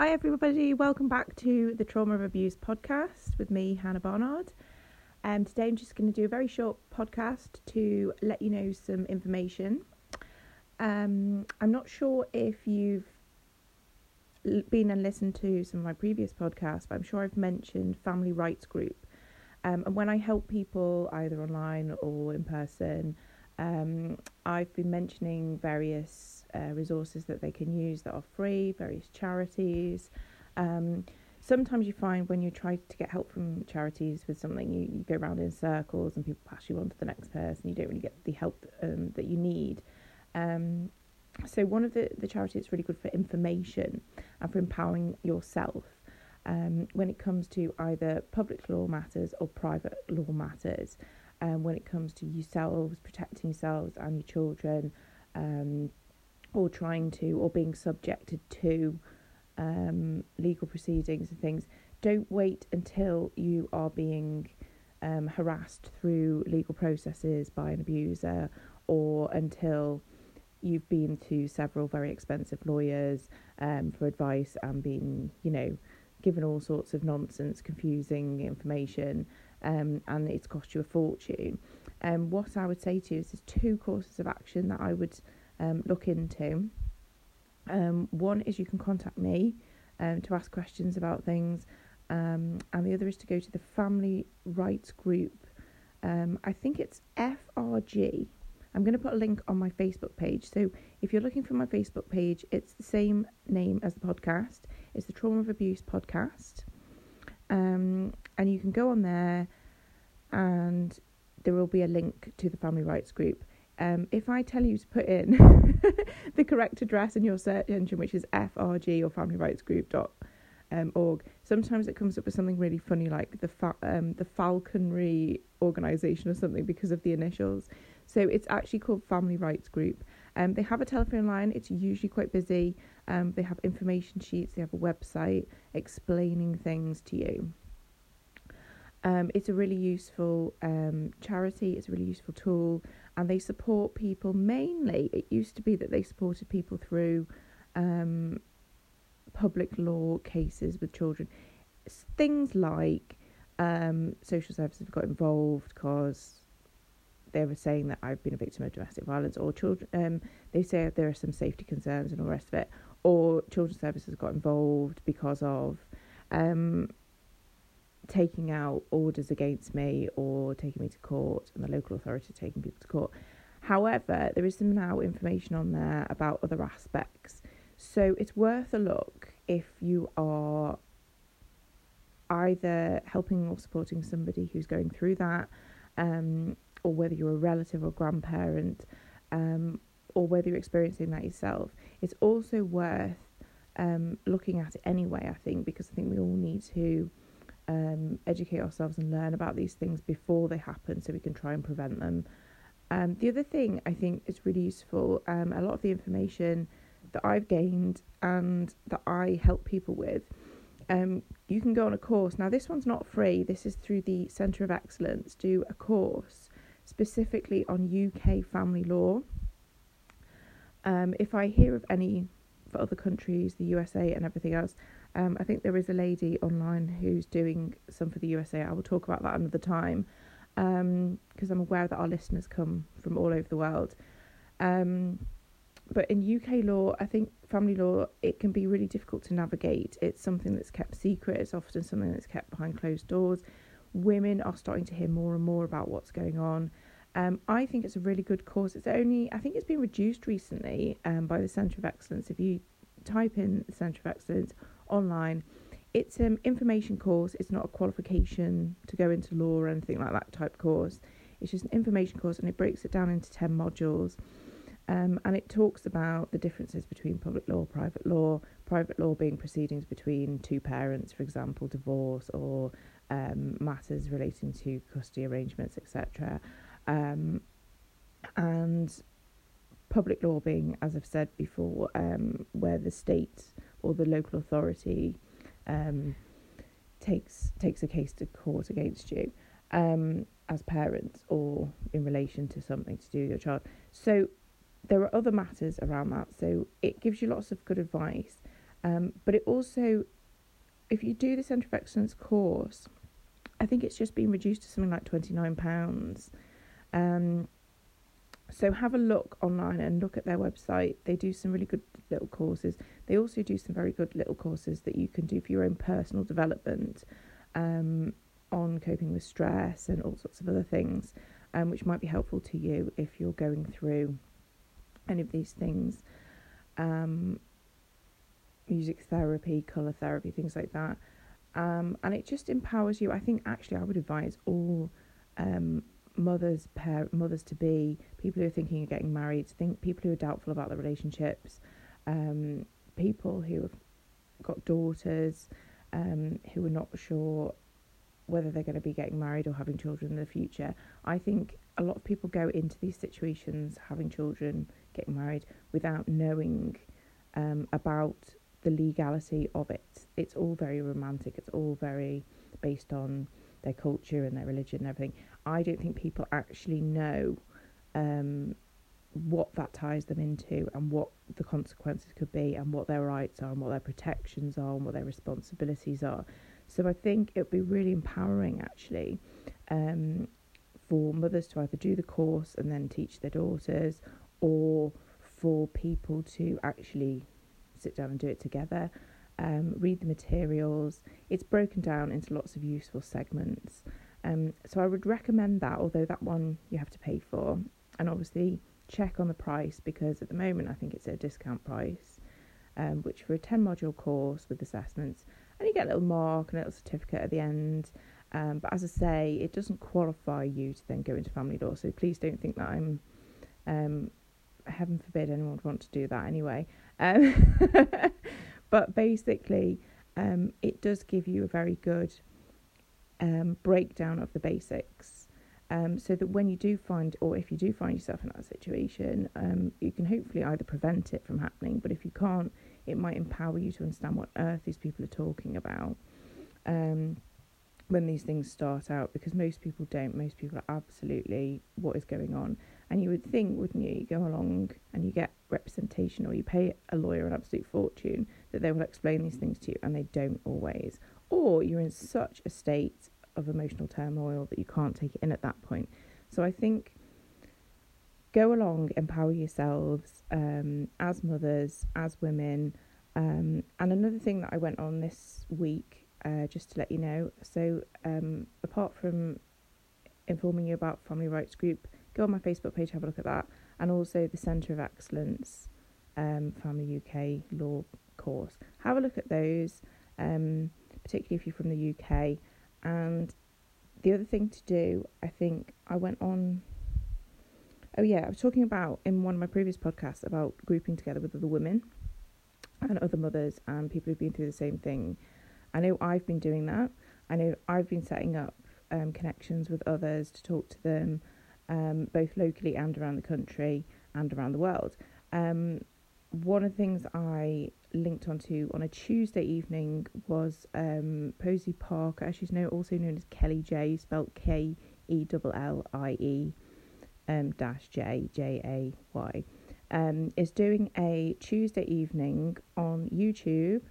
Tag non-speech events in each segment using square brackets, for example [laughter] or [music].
Hi, everybody. Welcome back to the Trauma of Abuse podcast with me, Hannah Barnard. Um, today, I'm just going to do a very short podcast to let you know some information. Um, I'm not sure if you've been and listened to some of my previous podcasts, but I'm sure I've mentioned Family Rights Group. Um, and when I help people either online or in person, um, I've been mentioning various uh, resources that they can use that are free, various charities. Um, sometimes you find when you try to get help from charities with something, you, you go around in circles and people pass you on to the next person. You don't really get the help um, that you need. Um, so, one of the, the charities that's really good for information and for empowering yourself um, when it comes to either public law matters or private law matters um, when it comes to yourselves, protecting yourselves and your children, um, or trying to, or being subjected to um, legal proceedings and things. Don't wait until you are being um, harassed through legal processes by an abuser or until you've been to several very expensive lawyers um, for advice and been, you know, given all sorts of nonsense, confusing information um, and it's cost you a fortune. Um, what I would say to you is there's two courses of action that I would um, look into. Um, one is you can contact me um, to ask questions about things, um, and the other is to go to the Family Rights Group. Um, I think it's FRG. I'm going to put a link on my Facebook page. So if you're looking for my Facebook page, it's the same name as the podcast. It's the Trauma of Abuse podcast. Um, and you can go on there and there will be a link to the family rights group. Um, if I tell you to put in [laughs] the correct address in your search engine, which is FRG or Family Rights Group dot um, org, sometimes it comes up with something really funny like the fa- um, the Falconry Organisation or something because of the initials. So it's actually called Family Rights Group. Um, they have a telephone line. It's usually quite busy. Um, they have information sheets. They have a website explaining things to you. Um, it's a really useful um, charity, it's a really useful tool, and they support people mainly. It used to be that they supported people through um, public law cases with children. things like um, social services got involved because they were saying that I've been a victim of domestic violence, or children. Um, they say there are some safety concerns and all the rest of it, or children's services got involved because of um, taking out orders against me or taking me to court and the local authority taking people to court. However, there is some now information on there about other aspects. So it's worth a look if you are either helping or supporting somebody who's going through that, um, or whether you're a relative or grandparent, um, or whether you're experiencing that yourself. It's also worth um, looking at it anyway, I think, because I think we all need to um, educate ourselves and learn about these things before they happen so we can try and prevent them. Um, the other thing I think is really useful, um, a lot of the information that I've gained and that I help people with, um, you can go on a course. Now, this one's not free, this is through the Centre of Excellence, do a course specifically on UK family law. Um, if I hear of any for other countries, the USA and everything else, um, I think there is a lady online who's doing some for the USA. I will talk about that another time because um, I'm aware that our listeners come from all over the world. Um, but in UK law, I think family law, it can be really difficult to navigate. It's something that's kept secret, it's often something that's kept behind closed doors. Women are starting to hear more and more about what's going on. Um, I think it's a really good course. It's only, I think it's been reduced recently um, by the Centre of Excellence. If you type in the Centre of Excellence online. It's an information course, it's not a qualification to go into law or anything like that type course. It's just an information course and it breaks it down into 10 modules. Um, and it talks about the differences between public law, private law, private law being proceedings between two parents, for example, divorce or um, matters relating to custody arrangements, etc. Um, and public law being, as I've said before, um, where the state or the local authority um, takes takes a case to court against you um, as parents or in relation to something to do with your child. So there are other matters around that. So it gives you lots of good advice. Um, but it also, if you do the Centre of Excellence course, I think it's just been reduced to something like £29. Um, so have a look online and look at their website. They do some really good little courses. They also do some very good little courses that you can do for your own personal development um, on coping with stress and all sorts of other things, um, which might be helpful to you if you're going through any of these things. Um, music therapy, colour therapy, things like that. Um, and it just empowers you. I think actually I would advise all um, mothers, pair, mothers to be, people who are thinking of getting married, think people who are doubtful about their relationships, um, people who have got daughters, um, who are not sure whether they're going to be getting married or having children in the future. I think a lot of people go into these situations, having children, getting married, without knowing um, about the legality of it. It's all very romantic. It's all very based on their culture and their religion and everything. I don't think people actually know um, what that ties them into and what the consequences could be and what their rights are and what their protections are and what their responsibilities are. So I think it would be really empowering actually um, for mothers to either do the course and then teach their daughters or for people to actually sit down and do it together. Um, read the materials. It's broken down into lots of useful segments. Um, so I would recommend that, although that one you have to pay for. And obviously, check on the price because at the moment I think it's at a discount price, um, which for a 10 module course with assessments, and you get a little mark and a little certificate at the end. Um, but as I say, it doesn't qualify you to then go into family law. So please don't think that I'm, um, heaven forbid anyone would want to do that anyway. Um, [laughs] but basically, um, it does give you a very good um, breakdown of the basics. Um, so that when you do find, or if you do find yourself in that situation, um, you can hopefully either prevent it from happening, but if you can't, it might empower you to understand what earth these people are talking about um, when these things start out, because most people don't. Most people are absolutely what is going on. And you would think, wouldn't you, you go along and you get representation or you pay a lawyer an absolute fortune that they will explain these things to you, and they don't always. Or you're in such a state of emotional turmoil that you can't take it in at that point. So I think go along, empower yourselves um, as mothers, as women. Um, and another thing that I went on this week, uh, just to let you know, so um, apart from informing you about Family Rights Group, go on my Facebook page, have a look at that, and also the Centre of Excellence um, Family UK Law course. Have a look at those, um, particularly if you're from the UK. And the other thing to do, I think I went on. Oh, yeah, I was talking about in one of my previous podcasts about grouping together with other women and other mothers and people who've been through the same thing. I know I've been doing that. I know I've been setting up um, connections with others to talk to them um, both locally and around the country and around the world. Um, one of the things I linked onto on a Tuesday evening was um, Posie Parker, she's now also known as Kellie Jay, spelled K E L L I E um, dash J J A Y, um, is doing a Tuesday evening on YouTube.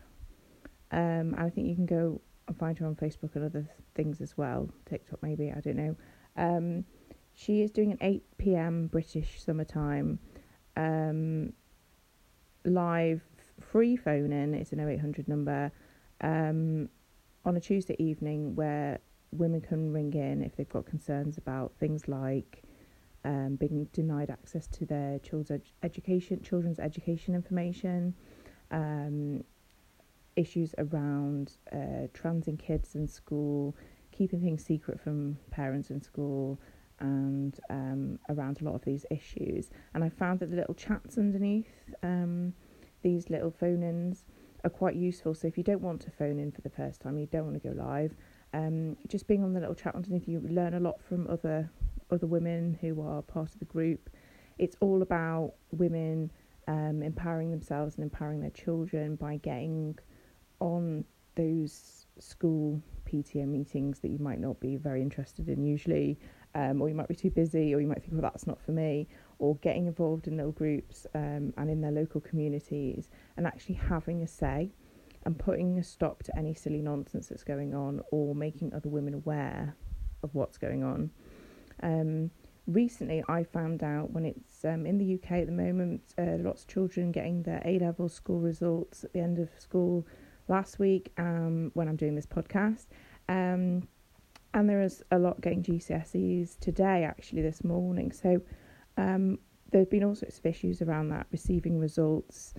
Um, I think you can go and find her on Facebook and other things as well, TikTok maybe, I don't know. Um, she is doing an 8 pm British summertime um, live free phone in. It's an 0800 number um, on a Tuesday evening where women can ring in if they've got concerns about things like um, being denied access to their children's education, children's education information, um, issues around uh, transing kids in school, keeping things secret from parents in school, and um, around a lot of these issues. And I found that the little chats underneath um, these little phone ins are quite useful. So if you don't want to phone in for the first time, you don't want to go live, um, just being on the little chat underneath, you learn a lot from other other women who are part of the group. It's all about women um, empowering themselves and empowering their children by getting on those school PTO meetings that you might not be very interested in usually, um, or you might be too busy, or you might think, well, that's not for me, or getting involved in little groups um, and in their local communities and actually having a say and putting a stop to any silly nonsense that's going on or making other women aware of what's going on. Um, recently, I found out when it's um, in the UK at the moment, uh, lots of children getting their A level school results at the end of school last week um, when I'm doing this podcast. And there is a lot getting GCSEs today, actually, this morning. So um, there have been all sorts of issues around that, receiving results,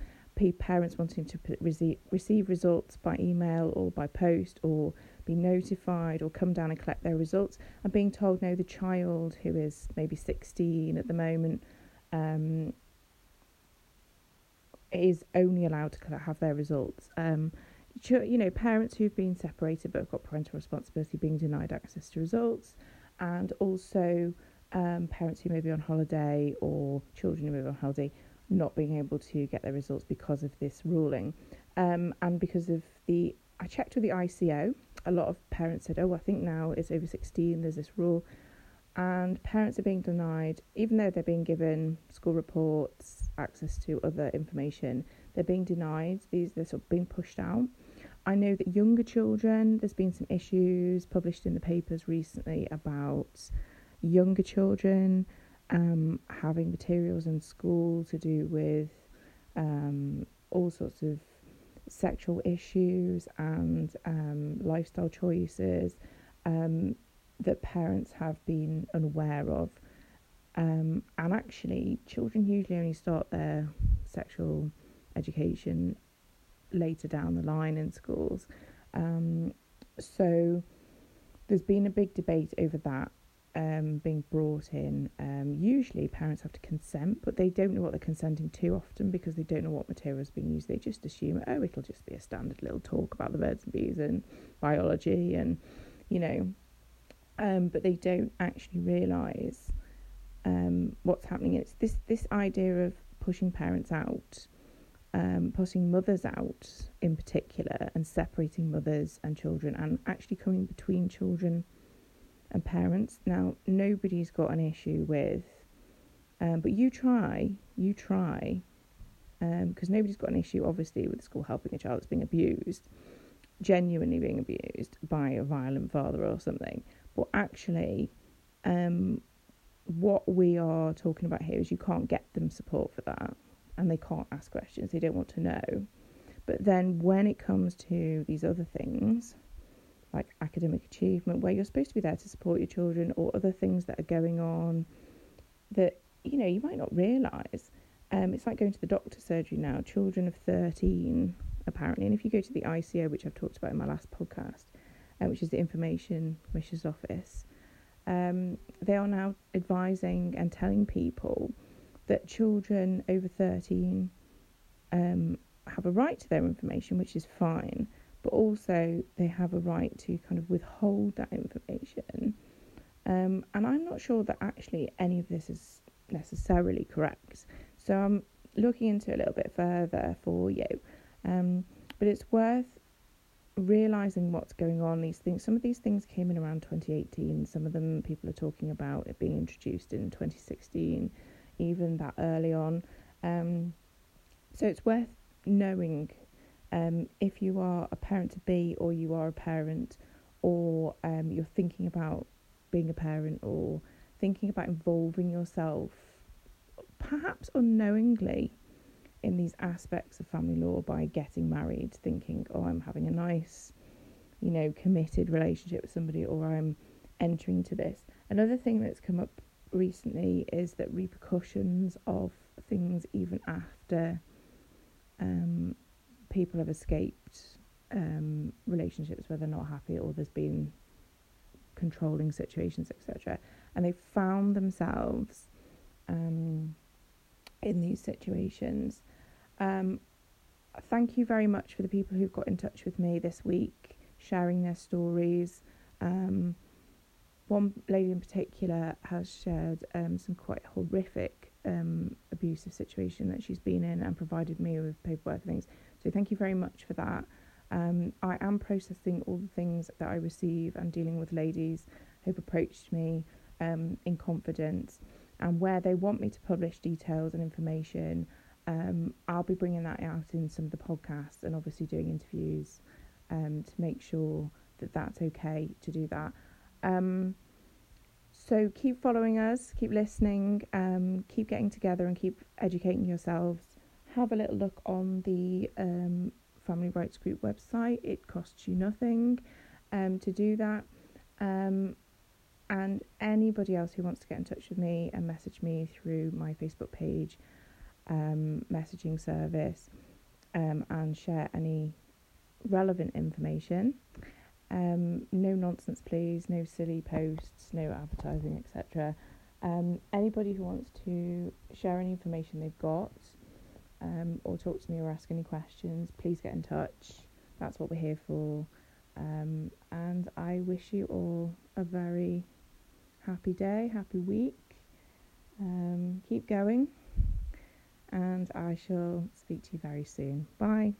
parents wanting to receive, receive results by email or by post or be notified or come down and collect their results and being told no the child who is maybe 16 at the moment um, is only allowed to have their results um, you know parents who've been separated but have got parental responsibility being denied access to results and also um, parents who may be on holiday or children who may be on holiday not being able to get their results because of this ruling. Um, and because of the, I checked with the ICO, a lot of parents said, oh, I think now it's over 16, there's this rule. And parents are being denied, even though they're being given school reports, access to other information, they're being denied. These they're sort of being pushed out. I know that younger children, there's been some issues published in the papers recently about younger children um, having materials in school to do with um, all sorts of sexual issues and um, lifestyle choices um, that parents have been unaware of. Um, and actually, children usually only start their sexual education later down the line in schools. Um, so there's been a big debate over that um, being brought in, um, usually parents have to consent, but they don't know what they're consenting to often because they don't know what material is being used. They just assume, oh, it'll just be a standard little talk about the birds and bees and biology and, you know, um, but they don't actually realise um, what's happening. It's this, this idea of pushing parents out, um, pushing mothers out in particular, and separating mothers and children, and actually coming between children and parents. Now, nobody's got an issue with, um, but you try, you try, because um, nobody's got an issue, obviously, with the school helping a child that's being abused, genuinely being abused by a violent father or something. But actually, um, what we are talking about here is you can't get them support for that, and they can't ask questions, they don't want to know. But then when it comes to these other things, like academic achievement, where you're supposed to be there to support your children, or other things that are going on that you know you might not realise. Um, it's like going to the doctor surgery now. Children of 13, apparently, and if you go to the ICO, which I've talked about in my last podcast, uh, which is the Information Commissioner's Office, um, they are now advising and telling people that children over 13 um, have a right to their information, which is fine, but also they have a right to kind of withhold that information. Um, and I'm not sure that actually any of this is necessarily correct. So I'm looking into a little bit further for you. Um, but it's worth realizing what's going on. These things, some of these things came in around 2018. Some of them people are talking about it being introduced in 2016, even that early on. Um, so it's worth knowing um, if you are a parent to be, or you are a parent, or um, you're thinking about being a parent, or thinking about involving yourself, perhaps unknowingly, in these aspects of family law by getting married, thinking, oh, I'm having a nice, you know, committed relationship with somebody, or I'm entering into this. Another thing that's come up recently is that repercussions of things even after um, people have escaped um, relationships where they're not happy or there's been controlling situations, etc. And they found themselves um, in these situations. Um, thank you very much for the people who've got in touch with me this week, sharing their stories. Um, one lady in particular has shared um, some quite horrific um, abusive situation that she's been in and provided me with paperwork and things. So thank you very much for that. Um, I am processing all the things that I receive and dealing with ladies who've approached me um, in confidence. and where they want me to publish details and information, um, I'll be bringing that out in some of the podcasts and obviously doing interviews um, to make sure that that's okay to do that. Um, so keep following us, keep listening, um, keep getting together, and keep educating yourselves. Have a little look on the um, Family Rights Group website. It costs you nothing um, to do that. Um, and anybody else who wants to get in touch with me and message me through my Facebook page, um, messaging service, and share any relevant information. Um, no nonsense, please. No silly posts. No advertising, etc. Um, anybody who wants to share any information they've got, um, or talk to me or ask any questions, please get in touch. That's what we're here for. Um, and I wish you all a very happy day, happy week. Um, keep going, and I shall speak to you very soon. Bye.